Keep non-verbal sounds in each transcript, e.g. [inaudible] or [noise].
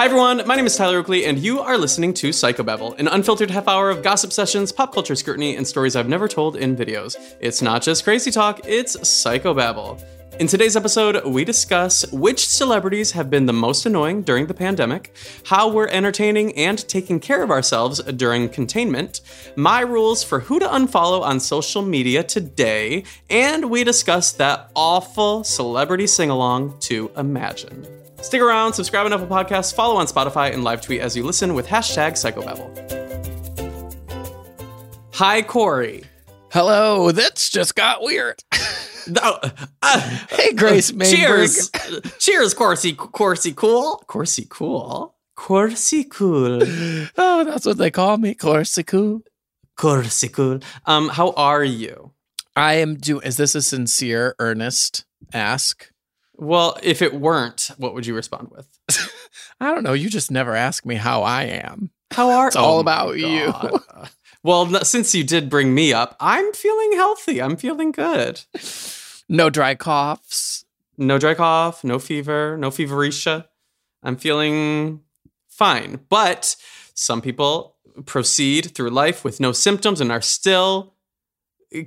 Hi everyone, my name is Tyler Oakley, and you are listening to Psychobabble, an unfiltered half hour of gossip sessions, pop culture scrutiny, and stories I've never told in videos. It's not just crazy talk, it's Psychobabble. In today's episode, we discuss which celebrities have been the most annoying during the pandemic, how we're entertaining and taking care of ourselves during containment, my rules for who to unfollow on social media today, and we discuss that awful celebrity sing along to Imagine. Stick around, subscribe on Apple Podcasts, follow on Spotify, and live tweet as you listen with hashtag Psychobabble. Hi, Korey. Hello, that's just got weird. [laughs] Oh, uh, hey, Grace Mainberg. cheers. [laughs] cheers, Corsi, Corsi cool. Corsi cool. Corsi cool. Oh, that's what they call me, Corsico. Corsi cool. Um, how are you? I am doing. Is this a sincere, earnest ask? Well, if it weren't, what would you respond with? [laughs] I don't know. You just never ask me how I am. How are It's all Oh about you. Well, since you did bring me up, I'm feeling healthy. I'm feeling good. [laughs] No dry coughs. No dry cough, no fever, no fevericia. I'm feeling fine. But some people proceed through life with no symptoms and are still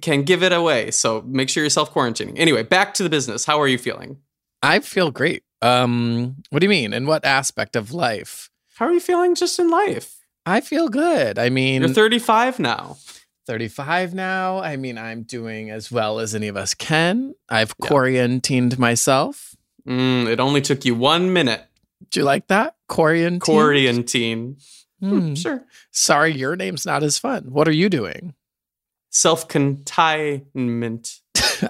can give it away. So make sure you're self quarantining. Anyway, back to the business. How are you feeling? I feel great. Um, what do you mean? In what aspect of life? How are you feeling just in life? I feel good. I mean, You're 35 now. 35 now. I mean, I'm doing as well as any of us can. I've Yeah. quarantined myself. Mm, it only took you one minute. Do you like that? Quarantine. Quarantine. Hmm. Sure. Sorry, your name's not as fun. What are you doing? Self containment.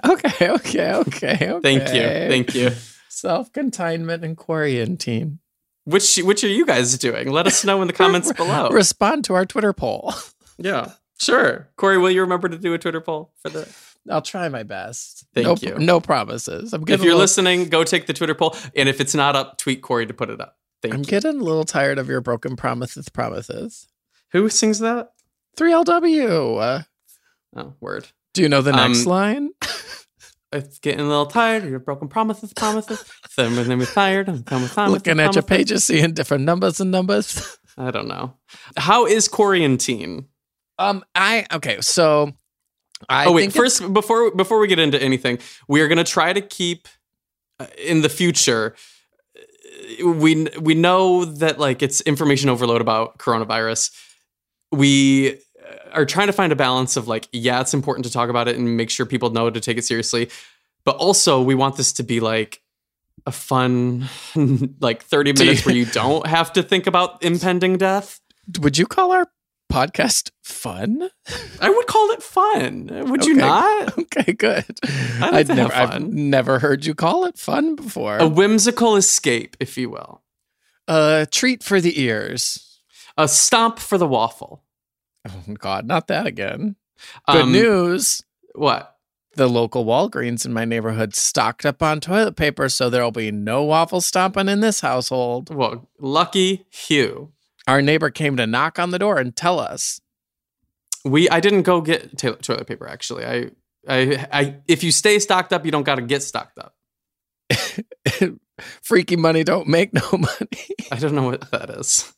Okay, [laughs] okay, okay, okay. Thank you. Thank you. Self containment and quarantine. Which which are you guys doing? Let us know in the [laughs] comments below. Respond to our Twitter poll. [laughs] Yeah, sure. Korey, will you remember to do a Twitter poll for the? I'll try my best. Thank no, you. No promises. I'm If you're little, listening, go take the Twitter poll, and if it's not up, tweet Korey to put it up. Thank you. I'm you. getting a little tired of your broken promises. Promises. Who sings that? 3LW. Uh, Oh, word. do you know the next Um, line? It's getting a little tired. You're broken promises, promises. Then when I'm tired, I'm coming promises, Looking at your pages, seeing different numbers and numbers. [laughs] I don't know. How is quarantine? Um, I okay. So, I oh wait, first before before we get into anything, we are going to try to keep uh, in the future. uh, We we know that like it's information overload about coronavirus. We are trying to find a balance of like, yeah, it's important to talk about it and make sure people know to take it seriously, but also we want this to be like a fun [laughs] like 30 Do minutes where you don't have to think about impending death. would you call our podcast fun? I would call it fun. Would you not? [laughs] Okay, good. I like have never, I've never heard you call it fun before. A whimsical escape, if you will. A treat for the ears. A stomp for the waffle. Oh God, not that again. Good Um, news. What? The local Walgreens in my neighborhood stocked up on toilet paper, so there'll be no waffle stomping in this household. Well, lucky Hugh. Our neighbor came to knock on the door and tell us. We I didn't go get to- toilet paper actually. I I I if you stay stocked up, you don't got to get stocked up. [laughs] Freaky money don't make no [laughs] money. I don't know what that is.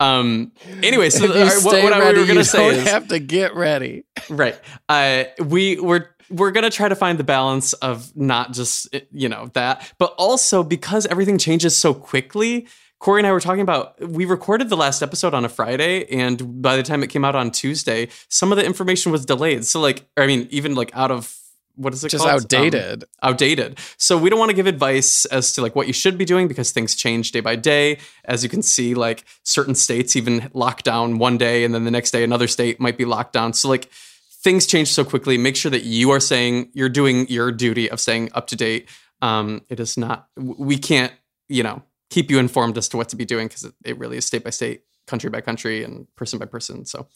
Um. Anyway, so If you all right, what, what I- ready, we were gonna you say don't is have to get ready. right. Uh, we we're we're gonna try to find the balance of not just you know that, but also because everything changes so quickly. Korey and I were talking about we recorded the last episode on a Friday, and by the time it came out on Tuesday, some of the information was delayed. So like, I mean, even like out of what is it Just called? Um, outdated. outdated. So we don't want to give advice as to like what you should be doing because things change day by day. As you can see, like certain states even lock down one day and then the next day another state might be locked down. So like things change so quickly. Make sure that you are saying you're doing your duty of staying up to date. Um, it is not we can't, you know, keep you informed as to what to be doing because it, it really is state by state, country by country, and person by person. So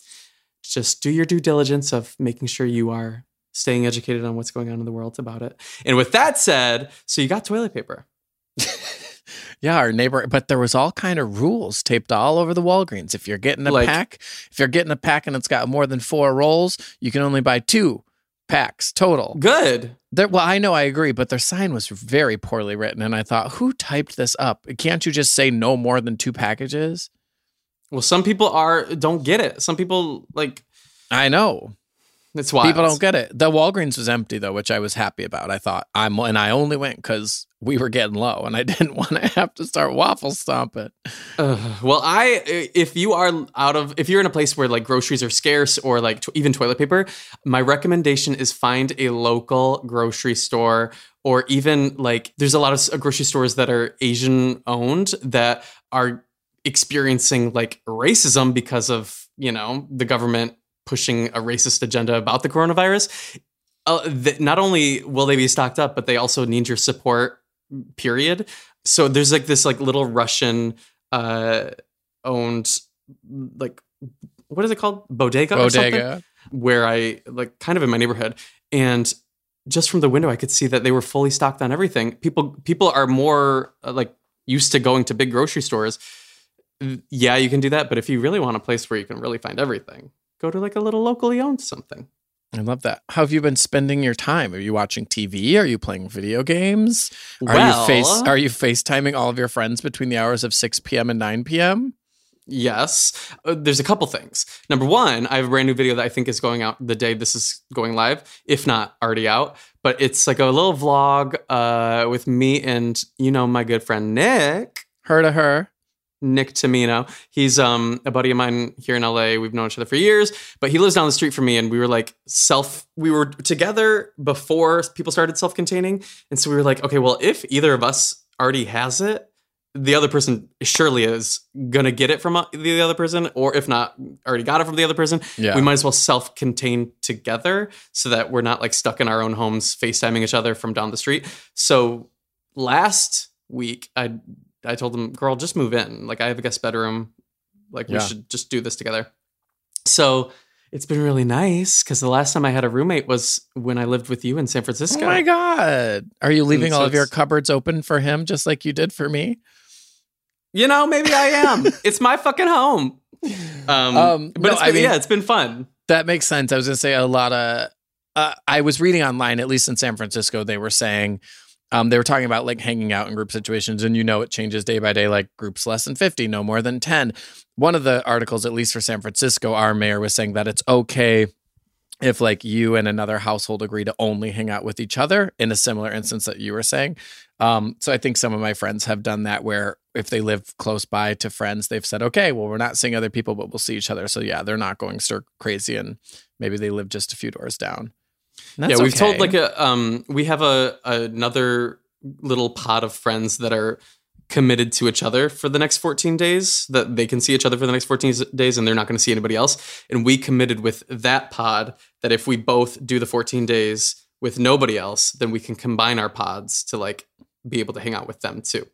just do your due diligence of making sure you are staying educated on what's going on in the world about it. And with that said, so you got toilet paper. [laughs] Yeah, our neighbor, but there was all kind of rules taped all over the Walgreens. If you're getting a Like- pack, if you're getting a pack and it's got more than four rolls, you can only buy two packs total. Good. There, well, I know I agree, but their sign was very poorly written, and I thought, who typed this up? Can't you just say no more than two packages? Well, some people are don't get it. Some people like I know it's wild. people don't get it. The Walgreens was empty though, which I was happy about. I thought I'm, and I only went because we were getting low, and I [laughs] didn't want to have to start waffle stomping. Ugh. well, I if you are out of if you're in a place where like groceries are scarce or like even toilet paper, my recommendation is find a local grocery store or even like there's a lot of grocery stores that are Asian owned that are experiencing like racism because of you know the government pushing a racist agenda about the coronavirus. Uh, th- not only will they be stocked up, but they also need your support. Period. So there's like this like little Russian uh owned like what is it called bodega or something Bodega. where I like kind of in my neighborhood and just from the window I could see that they were fully stocked on everything. People people are more uh, like used to going to big grocery stores. Yeah, you can do that, but if you really want a place where you can really find everything, go to like a little locally owned something. I love that. How have you been spending your time? Are you watching TV? Are you playing video games? Are well, you face Are you FaceTiming all of your friends between the hours of six p.m. and nine p.m.? Yes. Uh, there's a couple things. Number one, I have a brand new video that I think is going out the day this is going live, if not already out. But it's like a little vlog uh, with me and, you know, my good friend Nick. Heard of her? Nick Tamino. He's um a buddy of mine here in LA. We've known each other for years, but he lives down the street from me and we were like self we were together before people started self-containing. And so we were like, okay, well, if either of us already has it, the other person surely is going to get it from uh, the other person or if not already got it from the other person, Yeah. we might as well self-contain together so that we're not like stuck in our own homes FaceTiming each other from down the street. So last week I I told him, "Girl, just move in. Like I have a guest bedroom. Like we should just do this together." So it's been really nice because the last time I had a roommate was when I lived with you in San Francisco. Oh my god! Are you leaving so all of your cupboards open for him, just like you did for me? You know, maybe I am. [laughs] it's my fucking home. Um, Um, but no, it's I been, mean- yeah, it's been fun. That makes sense. I was going to say a lot of. Uh, I was reading online, at least in San Francisco, they were saying um, they were talking about like hanging out in group situations, and you know it changes day by day. Like groups less than fifty, no more than ten. One of the articles, at least for San Francisco, our mayor was saying that it's okay if like you and another household agree to only hang out with each other in a similar instance that you were saying. Um, so I think some of my friends have done that where if they live close by to friends, they've said, okay, well, we're not seeing other people, but we'll see each other. So yeah, they're not going stir crazy and maybe they live just a few doors down. That's yeah, we've told like a um we have a another little pod of friends that are committed to each other for the next 14 days that they can see each other for the next 14 days and they're not going to see anybody else. And we committed with that pod that if we both do the 14 days with nobody else then we can combine our pods to like be able to hang out with them too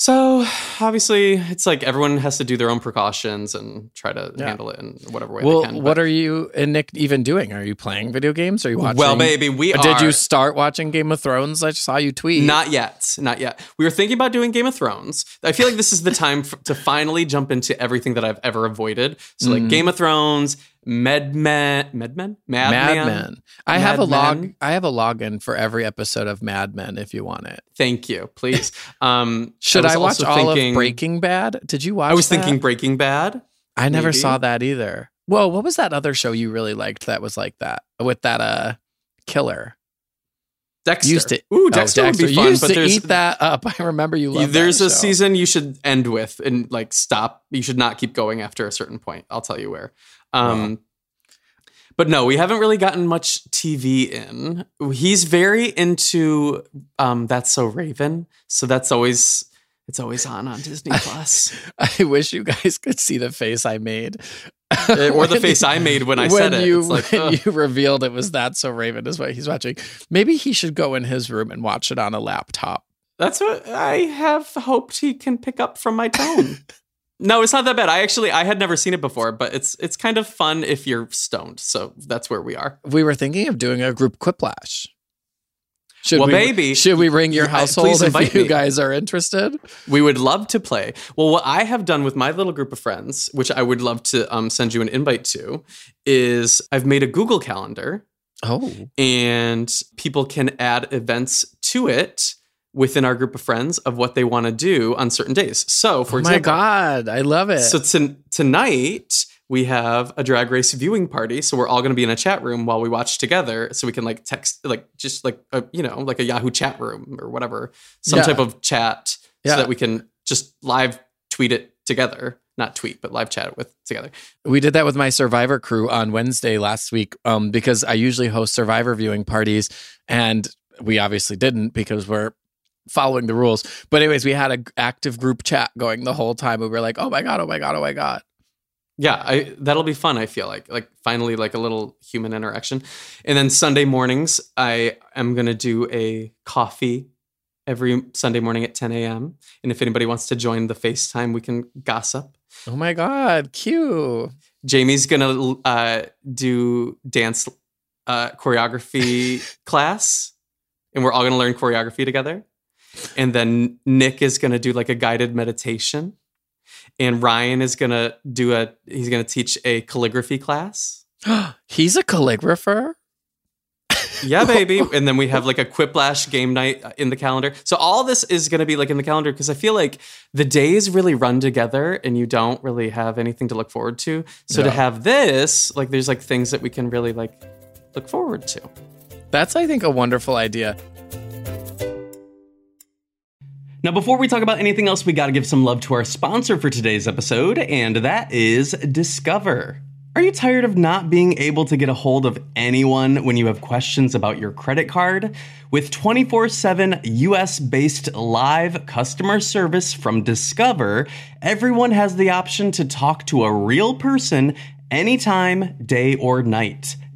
so obviously it's like everyone has to do their own precautions and try to Yeah. handle it in whatever way Well, they can what but- are you and Nick even doing? Are you playing video games? Are you watching? well baby we are. Did are you start watching Game of Thrones? I saw you tweet. Not yet, not yet. We were thinking about doing Game of Thrones. I feel like this is the time f- to finally jump into everything that I've ever avoided. So like Mhm. Game of Thrones, Medmen, Medmen, Mad, Mad Men? Men. I have a Mad log. Men? I have a login for every episode of Mad Men if you want it. Thank you, please. [laughs] Um, Should was I, watch all thinking- of Breaking Bad? Did you watch? I was that? thinking Breaking Bad. I never maybe. saw that either. Whoa, what was that other show you really liked that was like that with that uh killer? Dexter. Used to Ooh, Oh, Dexter, would be fun, used but to eat that up. [laughs] I remember you loved there's a show. season you should end with and like stop. You should not keep going after a certain point. I'll tell you where. Um, But no, we haven't really gotten much TV in. He's very into um, That's So Raven, so that's always it's always on on Disney [laughs] Plus. I wish you guys could see the face I made. Eh, or the [laughs] face I made when I when said it. You, It's like, when ugh. you revealed it was that so Raven is what he's watching. Maybe he should go in his room and watch it on a laptop. That's what I have hoped he can pick up from my tone. [laughs] no, it's not that bad. I actually I had never seen it before, but it's it's kind of fun if you're stoned. So that's where we are. We were thinking of doing a group quiplash. Should Well, we, baby, should we ring your household if you me. guys are interested? We would love to play. Well, what I have done with my little group of friends, which I would love to um, send you an invite to, is I've made a Google Calendar Oh, and people can add events to it within our group of friends of what they want to do on certain days. So, for oh my god, I love it. So to, tonight we have a drag race viewing party. So we're all going to be in a chat room while we watch together. So we can like text, like just like a, you know, like a Yahoo chat room or whatever, some Yeah. type of chat, Yeah. so that we can just live tweet it together. Not tweet, but live chat it with together. we did that with my Survivor crew on Wednesday last week um, because I usually host Survivor viewing parties, and we obviously didn't because we're following the rules. But anyways, we had an active group chat going the whole time. We were like, "Oh my god! Oh my god! Oh my god!" Yeah, I, that'll be fun. I feel like like finally like a little human interaction, and then Sunday mornings I am gonna do a coffee every Sunday morning at 10 a.m. And if anybody wants to join the FaceTime, we can gossip. Oh my god! Cute. Jamie's gonna uh, do dance uh, choreography [laughs] class, and we're all gonna learn choreography together. And then Nick is gonna do like a guided meditation, and Ryan is gonna do a he's gonna teach a calligraphy class. [gasps] He's a calligrapher. Yeah, [laughs] baby. and then we have like a Quiplash game night uh, in the calendar. So all this is going to be like in the calendar because I feel like the days really run together and you don't really have anything to look forward to. So to have this, like there's like things that we can really like look forward to. That's, I think, a wonderful idea. Now, before we talk about anything else, we got to give some love to our sponsor for today's episode, and that is Discover. Are you tired of not being able to get a hold of anyone when you have questions about your credit card? With 24 7 US based live customer service from Discover, everyone has the option to talk to a real person anytime, day or night.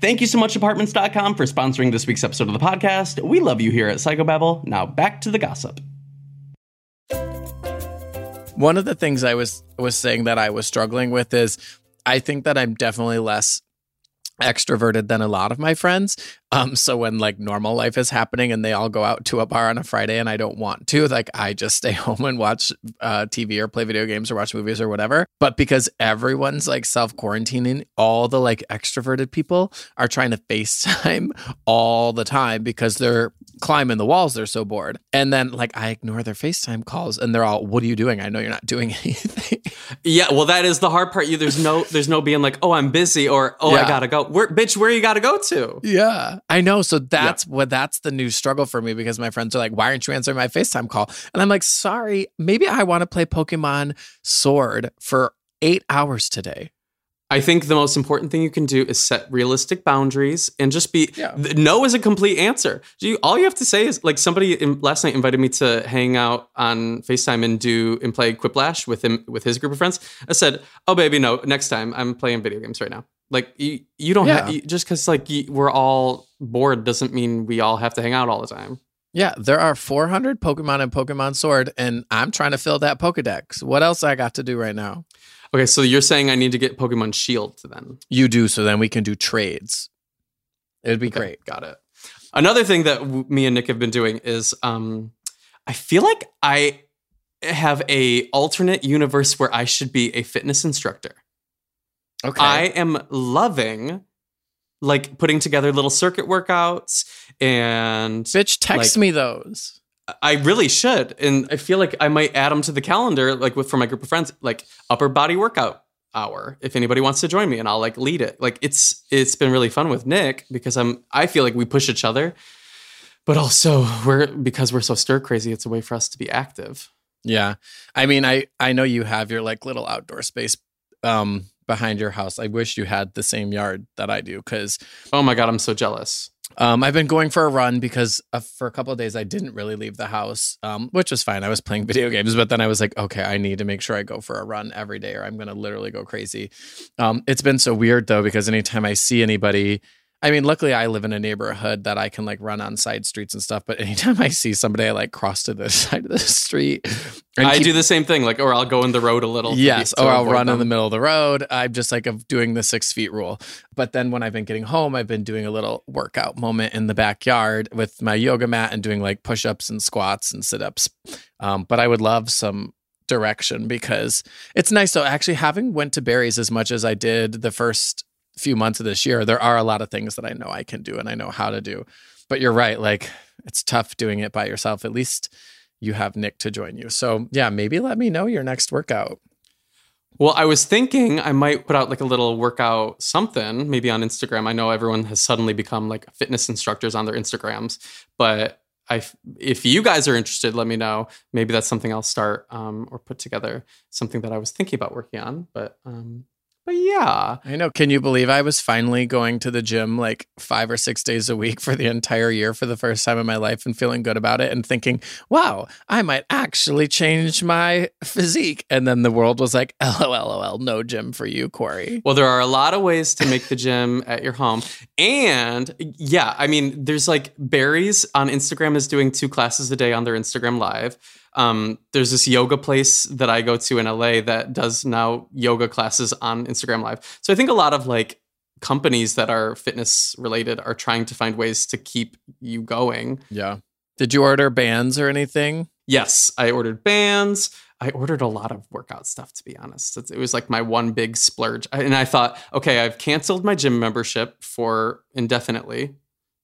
Thank you so much, apartments.com, for sponsoring this week's episode of the podcast. We love you here at Psychobabble. Now back to the gossip. One of the things I was was saying that I was struggling with is I think that I'm definitely less extroverted than a lot of my friends. Um, so when like normal life is happening and they all go out to a bar on a Friday and I don't want to, like I just stay [laughs] home and watch uh, TV or play video games or watch movies or whatever. But because everyone's like self quarantining, all the like extroverted people are trying to FaceTime [laughs] all the time because they're climbing the walls. They're so bored. And then like I ignore their FaceTime calls and they're all, "What are you doing? I know you're not doing [laughs] anything." Yeah, well, that is the hard part. You there's no there's no being like, oh, I'm busy or oh, I gotta go. Where, bitch, where you gotta go to? Yeah, I know. So that's what that's the new struggle for me because my friends are like, "Why aren't you answering my FaceTime call?" And I'm like, "Sorry, maybe I want to play Pokemon Sword for eight hours today." I think the most important thing you can do is set realistic boundaries and just be. Yeah. th- No is a complete answer. You, all you have to say is like somebody in, last night invited me to hang out on Facetime and do and play Quiplash with him with his group of friends. I said, "Oh baby, no, next time I'm playing video games right now." Like you, you don't Yeah. have just because like you, we're all bored doesn't mean we all have to hang out all the time. Yeah, there are 400 Pokemon in Pokemon Sword, and I'm trying to fill that Pokedex. What else I got to do right now? Okay, so you're saying I need to get Pokemon Shield then? You do, so then we can do trades. It'd be Okay, great. Got it. Another thing that w- me and Nick have been doing is um, I feel like I have a alternate universe where I should be a fitness instructor. Okay. I am loving like putting together little circuit workouts and Bitch, text like- me those. I really should. And I feel like I might add them to the calendar like with for my group of friends like upper body workout hour if anybody wants to join me and I'll like lead it. Like it's it's been really fun with Nick because I'm I feel like we push each other. But also we're because we're so stir crazy it's a way for us to be active. Yeah. I mean, I I know you have your like little outdoor space um behind your house. I wish you had the same yard that I do cuz Oh my god, I'm so jealous. um I've been going for a run because uh, for a couple of days I didn't really leave the house, um which was fine. I was playing [laughs] video games, but then I was like, okay, I need to make sure I go for a run every day or I'm going to literally go crazy. Um it's been so weird though because anytime I see anybody I mean, luckily I live in a neighborhood that I can like run on side streets and stuff. But [laughs] anytime I see somebody, I like cross to the [laughs] side of the street. I keep- do the same thing like or I'll go in the road a little. Yes. Or I'll run in the middle of the road. I'm just like of doing the six feet rule. But then when I've been getting home, I've been doing a little workout moment in the backyard with my yoga mat and doing like push ups and squats and sit ups. Um, but I would love some direction because it's nice. So actually having went to Barry's as much as I did the first few months of this year, there are a lot of things that I know I can do and I know how to do. But you're right. Like it's tough doing it by yourself. At least you have Nick to join you. So yeah, maybe let me know your next workout. Well, I was thinking I might put out like a little workout something, maybe on Instagram. I know everyone has suddenly become like fitness instructors on their Instagrams, but I, if you guys are interested, let me know. Maybe that's something I'll start um, or put together. Something that I was thinking about working on, but um, but yeah, I know. Can you believe I was finally going to the gym like five or six days a week for the entire year for the first time in my life and feeling good about it and thinking, wow, I might actually change my physique. And then the world was like, LOL, no gym for you, Korey. Well, there are a lot of ways to make the gym at your home. And yeah, I mean, there's like Barry's on Instagram is doing two classes a day on their Instagram live. Um, there's this yoga place that I go to in LA that does now yoga classes on Instagram live. So I think a lot of like companies that are fitness related are trying to find ways to keep you going. Yeah. Did you order bands or anything? Yes, I ordered bands. I ordered a lot of workout stuff, to be honest. It was like my one big splurge. And I thought, okay, I've canceled my gym membership for indefinitely.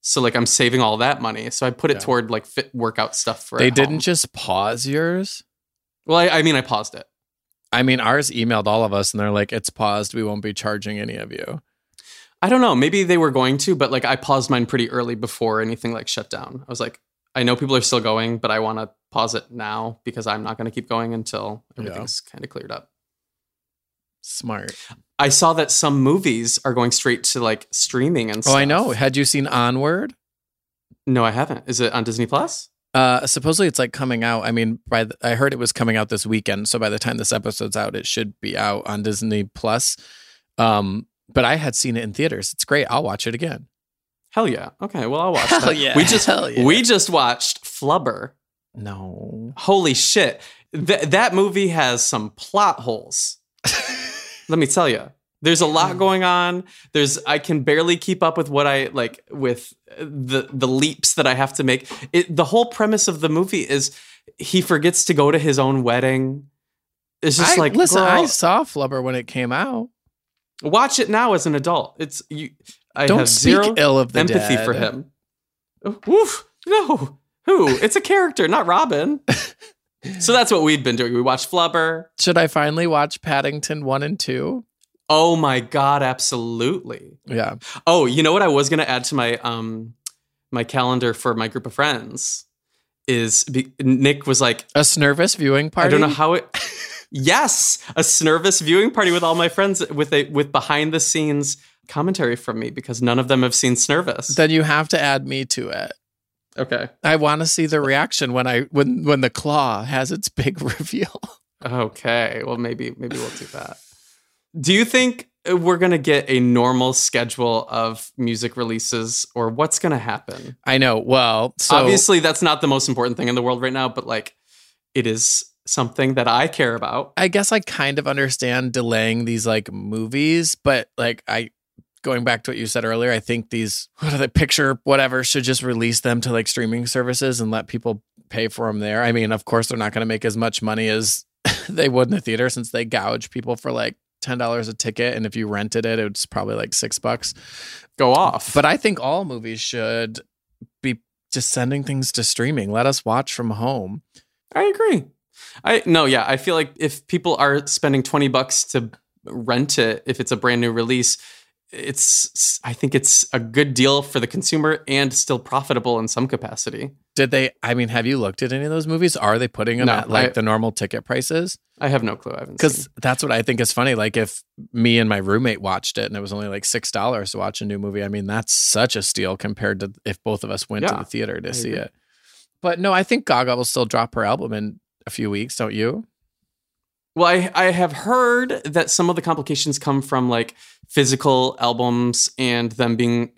So like I'm saving all that money. So I put it Yeah. toward like fit workout stuff for They didn't home. just pause yours. Well, I, I mean, I paused it. I mean, ours emailed all of us and they're like, it's paused. We won't be charging any of you. I don't know. Maybe they were going to, but like I paused mine pretty early before anything like shut down. I was like, I know people are still going, but I want to pause it now because I'm not going to keep going until Yeah. everything's kind of cleared up. Smart. I saw that some movies are going straight to like streaming and stuff. Oh. I know. Had you seen Onward? No, I haven't. Is it on Disney Plus? Uh, supposedly it's like coming out. I mean, by the, I heard it was coming out this weekend, so by the time this episode's out, it should be out on Disney Plus. Um, but I had seen it in theaters. It's great. I'll watch it again. Hell yeah. Okay, well I'll watch [laughs] Hell that. yeah. We just Hell yeah. we just watched Flubber. No, Holy shit. Th- that movie has some plot holes. [laughs] Let me tell you. There's a lot going on. There's I can barely keep up with what I like with the the leaps that I have to make. It, the whole premise of the movie is he forgets to go to his own wedding. It's just I, like listen, girl, I saw Flubber when it came out. watch it now as an adult. It's you. I Don't have speak zero ill of the empathy dead. for him. Woof. No. Who? It's a character, not Robin. [laughs] so that's what we've been doing. We watched Flubber. Should I finally watch Paddington 1 and 2? Oh my god, absolutely. Yeah. Oh, you know what I was gonna add to my um my calendar for my group of friends is be, Nick was like, A Snervous viewing party? I don't know how it. yes, a Snervous viewing party with all my friends with a with behind the scenes commentary from me because none of them have seen Snervous. Then you have to add me to it. Okay. I want to see the reaction when I when when the claw has its big [laughs] reveal. Okay. Well, maybe maybe we'll do that. Do you think we're gonna get a normal schedule of music releases, or what's gonna happen? I know. Well, so Obviously, that's not the most important thing in the world right now, but like, it is something that I care about. I guess I kind of understand delaying these like movies, but like I going back to what you said earlier, I think these [laughs] what are the picture whatever should just release them to like streaming services and let people pay for them there. I mean, of course they're not going to make as much money as [laughs] they would in the theater since they gouge people for like ten dollars a ticket, and if you rented it, it's probably like six bucks. Go off. But I think all movies should be just sending things to streaming. Let us watch from home. I agree. I no, yeah. I feel like if people are spending twenty bucks to rent it, if it's a brand new release, it's I think it's a good deal for the consumer and still profitable in some capacity. Did they? I mean, have you looked at any of those movies? Are they putting them No, at like I- the normal ticket prices? I have no clue. I haven't Because that's what I think is funny. Like if me and my roommate watched it and it was only like six dollars to watch a new movie, I mean that's such a steal compared to if both of us went to the theater to I see agree. it. But no, I think Gaga will still drop her album in a few weeks, don't you? Well, I, I have heard that some of the complications come from like physical albums and them being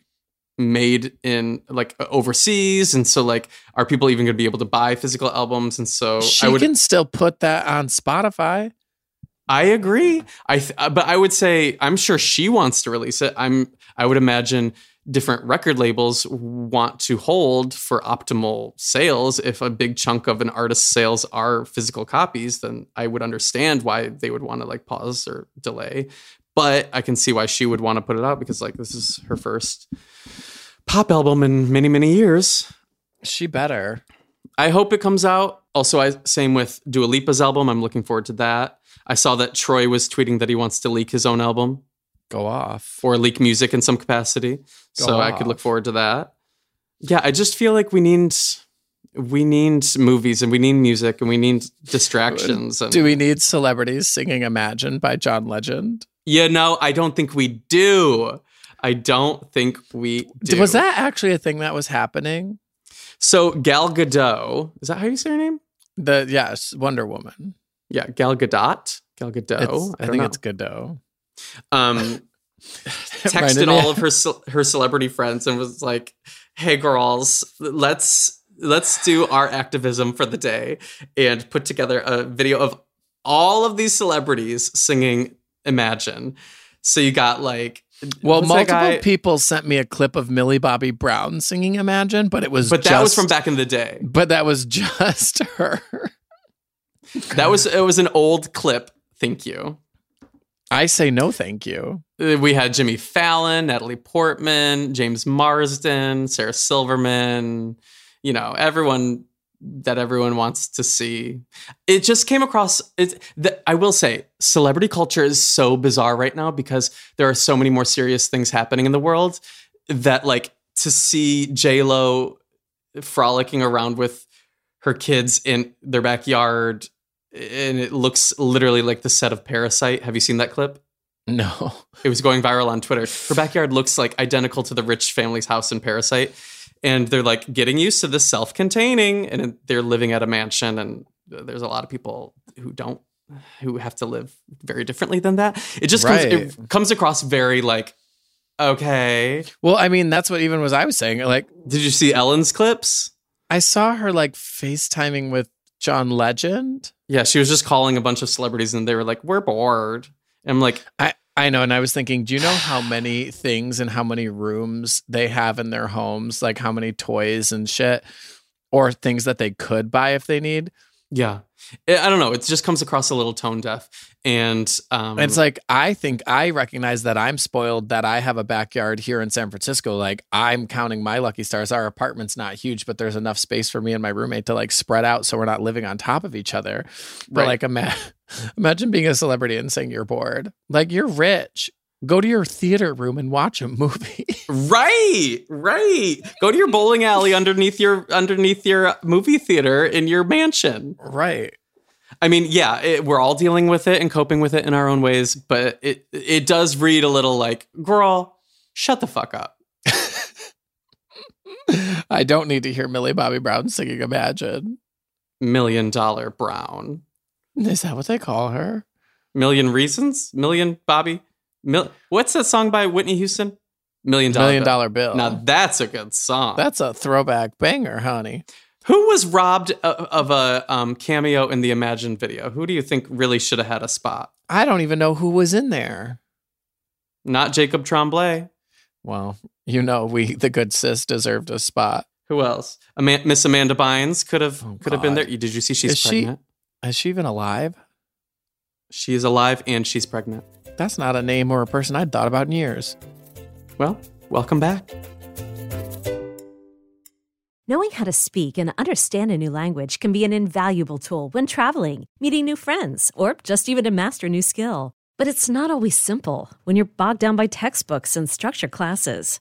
made in like overseas, and so like are people even going to be able to buy physical albums? And so she I would can still put that on Spotify. I agree. I th- uh, but I would say I'm sure she wants to release it. I'm I would imagine different record labels want to hold for optimal sales. If a big chunk of an artist's sales are physical copies, then I would understand why they would want to like pause or delay. But I can see why she would want to put it out because like this is her first pop album in many many years. She better. I hope it comes out. Also, I same with Dua Lipa's album. I'm looking forward to that. I saw that Troy was tweeting that he wants to leak his own album Go off. or leak music in some capacity. Go so Go I could look forward to that. Yeah, I just feel like we need we need movies and we need music and we need distractions. And Do we need celebrities singing Imagine by John Legend? Yeah, no, I don't think we do. I don't think we do. Was that actually a thing that was happening? so? Gal Gadot is that how you say her name? The yes, Wonder Woman. Yeah, Gal Gadot. Gal Gadot. I, I, think know. it's Gadot. um, [laughs] texted all of her her celebrity friends and was like, "Hey girls, let's let's do our activism for the day and put together a video of all of these celebrities singing Imagine." So you got like Well, what's multiple people sent me a clip of Millie Bobby Brown singing Imagine, but it was but that was from back in the day. But that was [laughs] just her. That was it was an old clip. Thank you. I say no, thank you. Uh, We had Jimmy Fallon, Natalie Portman, James Marsden, Sarah Silverman, you know, everyone that everyone wants to see. It just came across it the, I will say celebrity culture is so bizarre right now because there are so many more serious things happening in the world that like to see J-Lo frolicking around with her kids in their backyard and it looks literally like the set of Parasite. Have you seen that clip? No. [laughs] It was going viral on Twitter. Her backyard looks like identical to the rich family's house in Parasite. And they're like getting used to the self containing and they're living at a mansion. And there's a lot of people who don't, who have to live very differently than that. It just comes, it comes across very like, okay. Well, I mean, that's what even was I was saying. Like, Did you see Ellen's clips? I saw her like FaceTiming with John Legend. Yeah, she was just calling a bunch of celebrities and they were like, we're bored. And I'm like, I I know. And I was thinking, do you know how many things and how many rooms they have in their homes? Like how many toys and shit or things that they could buy if they need? Yeah. I don't know. It just comes across a little tone deaf. And um, it's like, I think I recognize that I'm spoiled that I have a backyard here in San Francisco. Like I'm counting my lucky stars. Our apartment's not huge, but there's enough space for me and my roommate to like spread out so we're not living on top of each other. But Right. like, ima- [laughs] imagine being a celebrity and saying you're bored. Like you're rich. Go to your theater room and watch a movie. [laughs] Right, right. Go to your bowling alley underneath your underneath your movie theater in your mansion. right. I mean, yeah, it, we're all dealing with it and coping with it in our own ways, but it it does read a little like, "Girl, shut the fuck up." [laughs] I don't need to hear Millie Bobby Brown singing Imagine. Million Dollar Brown. Is that what they call her? Million Reasons? Million Bobby? Mil- What's that song by Whitney Houston? Million Dollar Million Bill. Dollar Bill. Now that's a good song. That's a throwback banger, honey. Who was robbed of, of a um, cameo in the Imagine video? Who do you think really should have had a spot? I don't even know who was in there. Not Jacob Tremblay. Well, you know, we the good sis deserved a spot. Who else? Ama- Miss Amanda Bynes could have Oh, could have been there. Did you see she's Is she- Is she even alive? She is alive and she's pregnant. That's not a name or a person I'd thought about in years. Well, welcome back. Knowing how to speak and understand a new language can be an invaluable tool when traveling, meeting new friends, or just even to master a new skill. But it's not always simple when you're bogged down by textbooks and structure classes.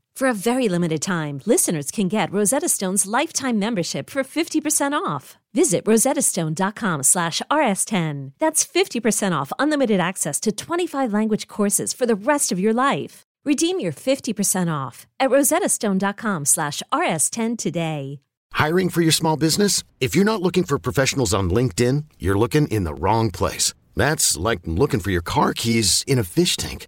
For a very limited time, listeners can get Rosetta Stone's lifetime membership for 50% off. Visit rosettastone.com slash rs10. That's 50% off unlimited access to 25 language courses for the rest of your life. Redeem your 50% off at rosettastone.com slash rs10 today. Hiring for your small business? If you're not looking for professionals on LinkedIn, you're looking in the wrong place. That's like looking for your car keys in a fish tank.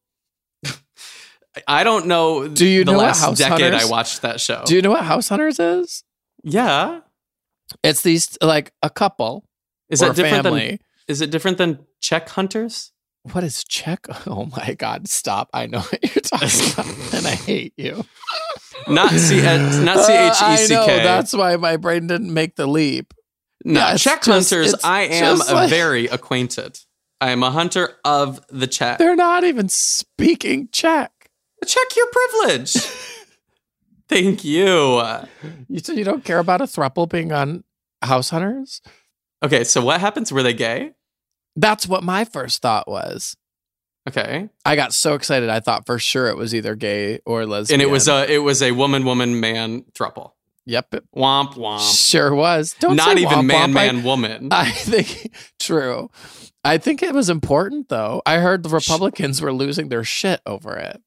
I don't know. Do you the know last House decade Hunters- I watched that show? Do you know what House Hunters is? yeah. It's these like a couple Is that a different family. than? Is it different than Czech hunters? What is check? [laughs] Oh my God! Stop! I know what you're talking about, [laughs] and I hate you. Not C. Not C H E C Uh, I know. That's why my brain didn't make the leap. No, Yeah, Czech just- hunters. I am like- very acquainted. I am a hunter of the Czech. They're not even speaking Czech. Check your privilege. [laughs] Thank you. You said you don't care about a thruple being on House Hunters? Okay, so what happens? Were they gay? That's what my first thought was. Okay, I got so excited. I thought for sure it was either gay or lesbian. and it was a it was a woman woman man thruple. yep, Womp womp. sure was. Don't Not say even womp man womp. I- man woman. [laughs] I think true. I think it was important though. I heard the Republicans were losing their shit over it.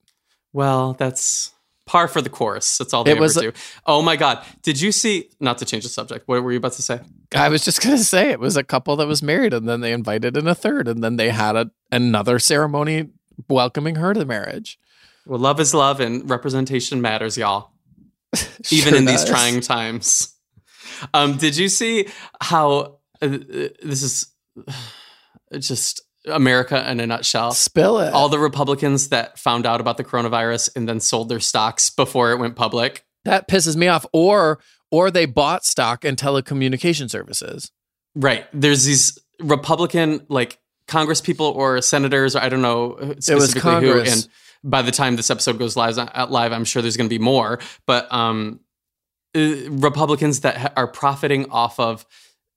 Well, that's par for the course. That's all they It ever was- do. Oh my god, did you see? Not to change the subject. What were you about to say? I was just gonna say it was a couple that was married, and then they invited in a third, and then they had a, another ceremony welcoming her to the marriage. Well, love is love, and representation matters, y'all. [laughs] even Sure in these trying times. Um, did you see how uh, this is [sighs] just America in a nutshell? Spill it. All the Republicans that found out about the coronavirus and then sold their stocks before it went public. that pisses me off. Or or they bought stock in telecommunication services. Right. There's these Republican like Congress people or senators, or I don't know uh, specifically who. And by the time this episode goes live, out live, I'm sure there's going to be more. But um, uh, Republicans that are profiting off of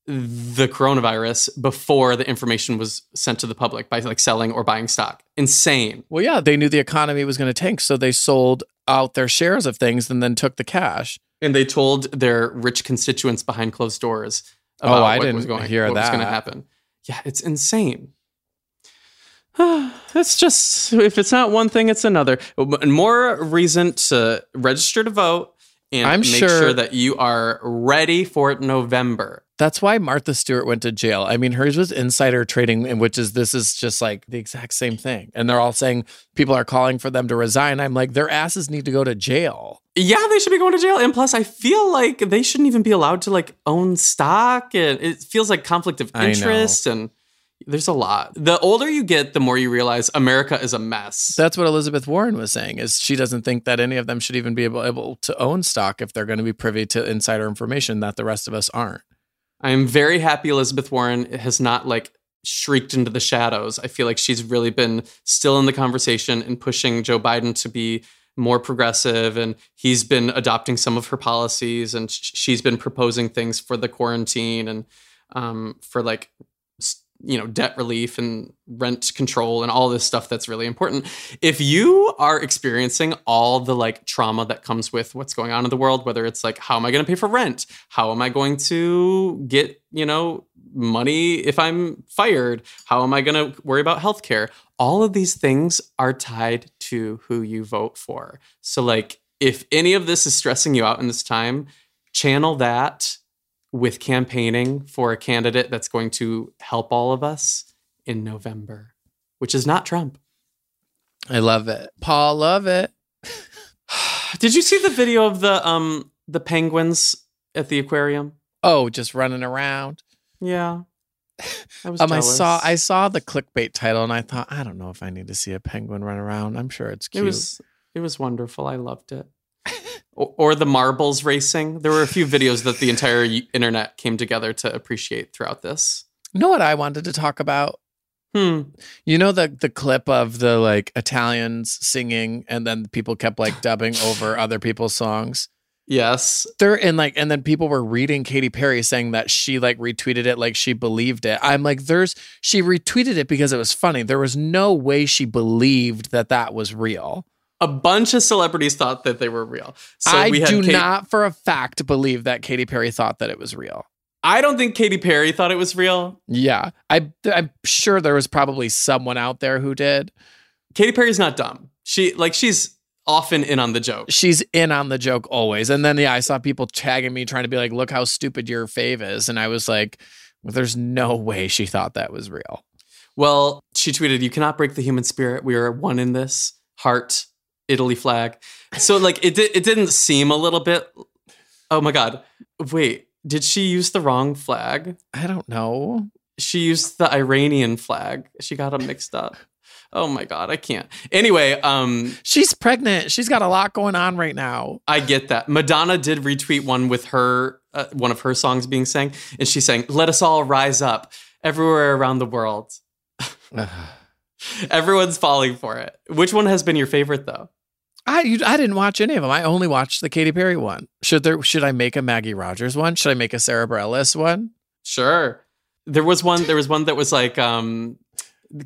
the coronavirus before the information was sent to the public by like selling or buying stock. Insane. Well, yeah, they knew the economy was going to tank, so they sold out their shares of things and then took the cash. And they told their rich constituents behind closed doors oh, about Oh, I what didn't was going, hear what was going to happen. Yeah, it's insane. [sighs] it's just if it's not one thing, it's another. And More reason to register to vote and I'm make sure- sure that you are ready for November. That's why Martha Stewart went to jail. I mean, hers was insider trading, in which is this is just like the exact same thing. And they're all saying people are calling for them to resign. I'm like, their asses need to go to jail. Yeah, they should be going to jail. And plus, I feel like they shouldn't even be allowed to like own stock. And it feels like conflict of interest. And there's a lot. The older you get, the more you realize America is a mess. That's what Elizabeth Warren was saying. Is she doesn't think that any of them should even be able, able to own stock if they're going to be privy to insider information that the rest of us aren't. I am very happy Elizabeth Warren has not like shrieked into the shadows. I feel like she's really been still in the conversation and pushing Joe Biden to be more progressive and he's been adopting some of her policies and sh- she's been proposing things for the quarantine and um, for like you know debt relief and rent control and all this stuff that's really important. If you are experiencing all the like trauma that comes with what's going on in the world whether it's like how am i going to pay for rent? How am i going to get you know money if i'm fired? How am i going to worry about healthcare? All of these things are tied to who you vote for. So like if any of this is stressing you out in this time channel that with campaigning for a candidate that's going to help all of us in November, which is not Trump. I love it. Paul, love it. [sighs] Did you see the video of the um the penguins at the aquarium? Oh, just running around. Yeah. I was [laughs] Um, I saw I saw the clickbait title and I thought I don't know if I need to see a penguin run around. I'm sure it's cute. it was it was wonderful. I loved it. Or, the marbles racing. There were a few videos that the entire internet came together to appreciate throughout this. you know what I wanted to talk about? Hmm. You know the the clip of the like Italians singing and then people kept like dubbing over [sighs] other people's songs. Yes. They're in like and then people were reading Katy Perry saying that she like retweeted it like she believed it. I'm like there's she retweeted it because it was funny. There was no way she believed that that was real. A bunch of celebrities thought that they were real. So I we do Kate- not for a fact believe that Katy Perry thought that it was real. I don't think Katy Perry thought it was real. Yeah. I I'm sure there was probably someone out there who did. Katy Perry's not dumb. She like she's often in on the joke. She's in on the joke always. And then yeah, I saw people tagging me trying to be like, look how stupid your fave is. And I was like, well, there's no way she thought that was real. Well, she tweeted, "You cannot break the human spirit. We are one in this heart, Italy flag." So like it did, it didn't seem a little bit. Oh my god! Wait, did she use the wrong flag? I don't know. She used the Iranian flag. She got them mixed up. Oh my god, I can't. Anyway, um, She's pregnant. She's got a lot going on right now. I get that. Madonna did retweet one with her, uh, one of her songs being sang, and she's saying, "Let us all rise up everywhere around the world." [sighs] Everyone's falling for it. Which one has been your favorite though? I you, I didn't watch any of them. I only watched the Katy Perry one. Should there should I make a Maggie Rogers one? Should I make a Sara Bareilles one? Sure. There was one. There was one that was like um,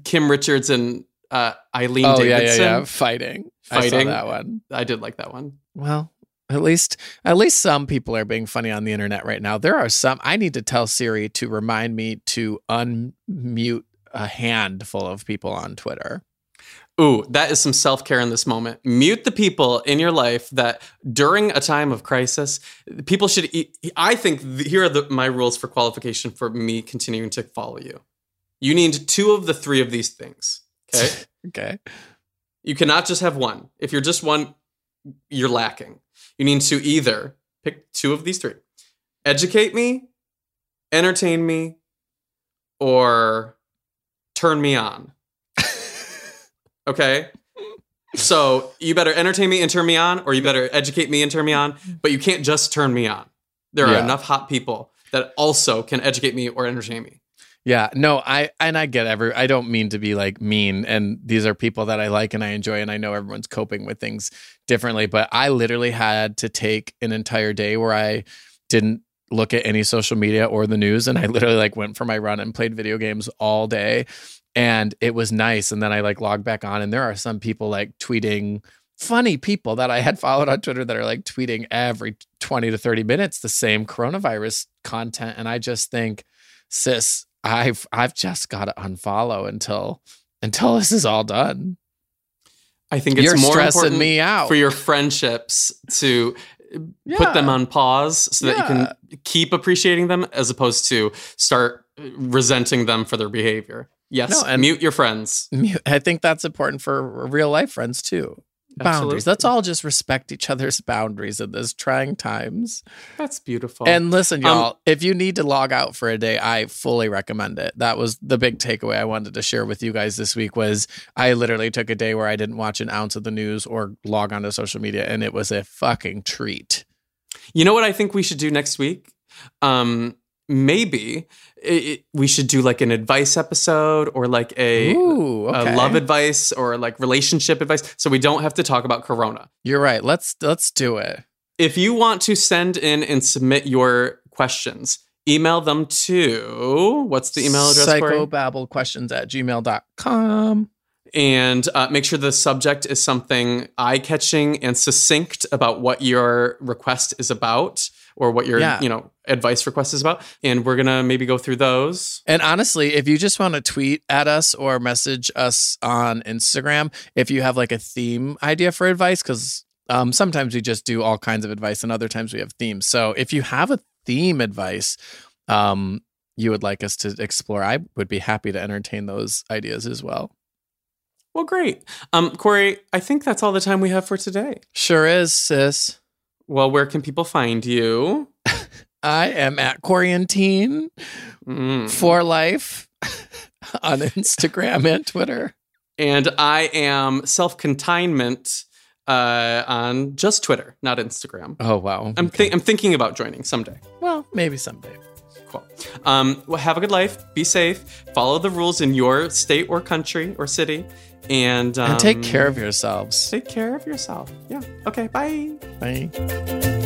Kim Richards and uh, Eileen oh Davidson. yeah, yeah. Fighting. I saw Fighting. that one. I did like that one. Well, at least at least some people are being funny on the internet right now. There are some I need to tell Siri to remind me to unmute a handful of people on Twitter. Ooh, that is some self care in this moment. Mute the people in your life that during a time of crisis, people should. Eat, I think th- here are the, my rules for qualification for me continuing to follow you. You need two of the three of these things. Okay. [laughs] Okay. You cannot just have one. If you're just one, you're lacking. You need to either pick two of these three educate me, entertain me, or turn me on. Okay? So you better entertain me and turn me on, or you better educate me and turn me on, but you can't just turn me on. There are Yeah. enough hot people that also can educate me or entertain me. Yeah, no, I and I get every. I don't mean to be like mean, and these are people that I like and I enjoy, and I know everyone's coping with things differently. But I literally had to take an entire day where I didn't look at any social media or the news, and I literally like went for my run and played video games all day, and it was nice. And then I like logged back on, and there are some people like tweeting funny people that I had followed on Twitter that are like tweeting every 20 to 30 minutes the same coronavirus content. And I just think, sis, I've I've just got to unfollow until until this is all done. I think it's You're more important me out. for your friendships to put them on pause so that you can keep appreciating them as opposed to start resenting them for their behavior. Yes, No, and- mute your friends. I think that's important for real life friends too. Boundaries. Let's all just respect each other's boundaries in this trying times. That's beautiful. And listen, Um, y'all, if you need to log out for a day, I fully recommend it. That was the big takeaway I wanted to share with you guys this week was I literally took a day where I didn't watch an ounce of the news or log onto social media and it was a fucking treat. you know what I think we should do next week? Um, maybe it, we should do like an advice episode or like a, Ooh, okay. a love advice or like relationship advice, so we don't have to talk about Corona. You're right. Let's let's do it. If you want to send in and submit your questions, email them to what's the email address? Psychobabblequestions at gmail.com. And uh, make sure the subject is something eye catching and succinct about what your request is about or what your Yeah. you know advice request is about. And we're gonna maybe go through those. And honestly, if you just want to tweet at us or message us on Instagram, if you have like a theme idea for advice, because um, sometimes we just do all kinds of advice and other times we have themes. So if you have a theme advice um, you would like us to explore, I would be happy to entertain those ideas as well. Well, great. Um, Korey, I think that's all the time we have for today. Sure is, sis. Well, where can people find you? I am at Quarantine Mm. for life on Instagram and Twitter. And I am self containment uh, on just Twitter, not Instagram. Oh wow. I'm, thi- I'm thinking about joining someday. well, maybe someday. Cool. Um, well, have a good life. Be safe. Follow the rules in your state or country or city, and um, and take care of yourselves. Take care of yourself. Yeah. Okay. Bye. Bye.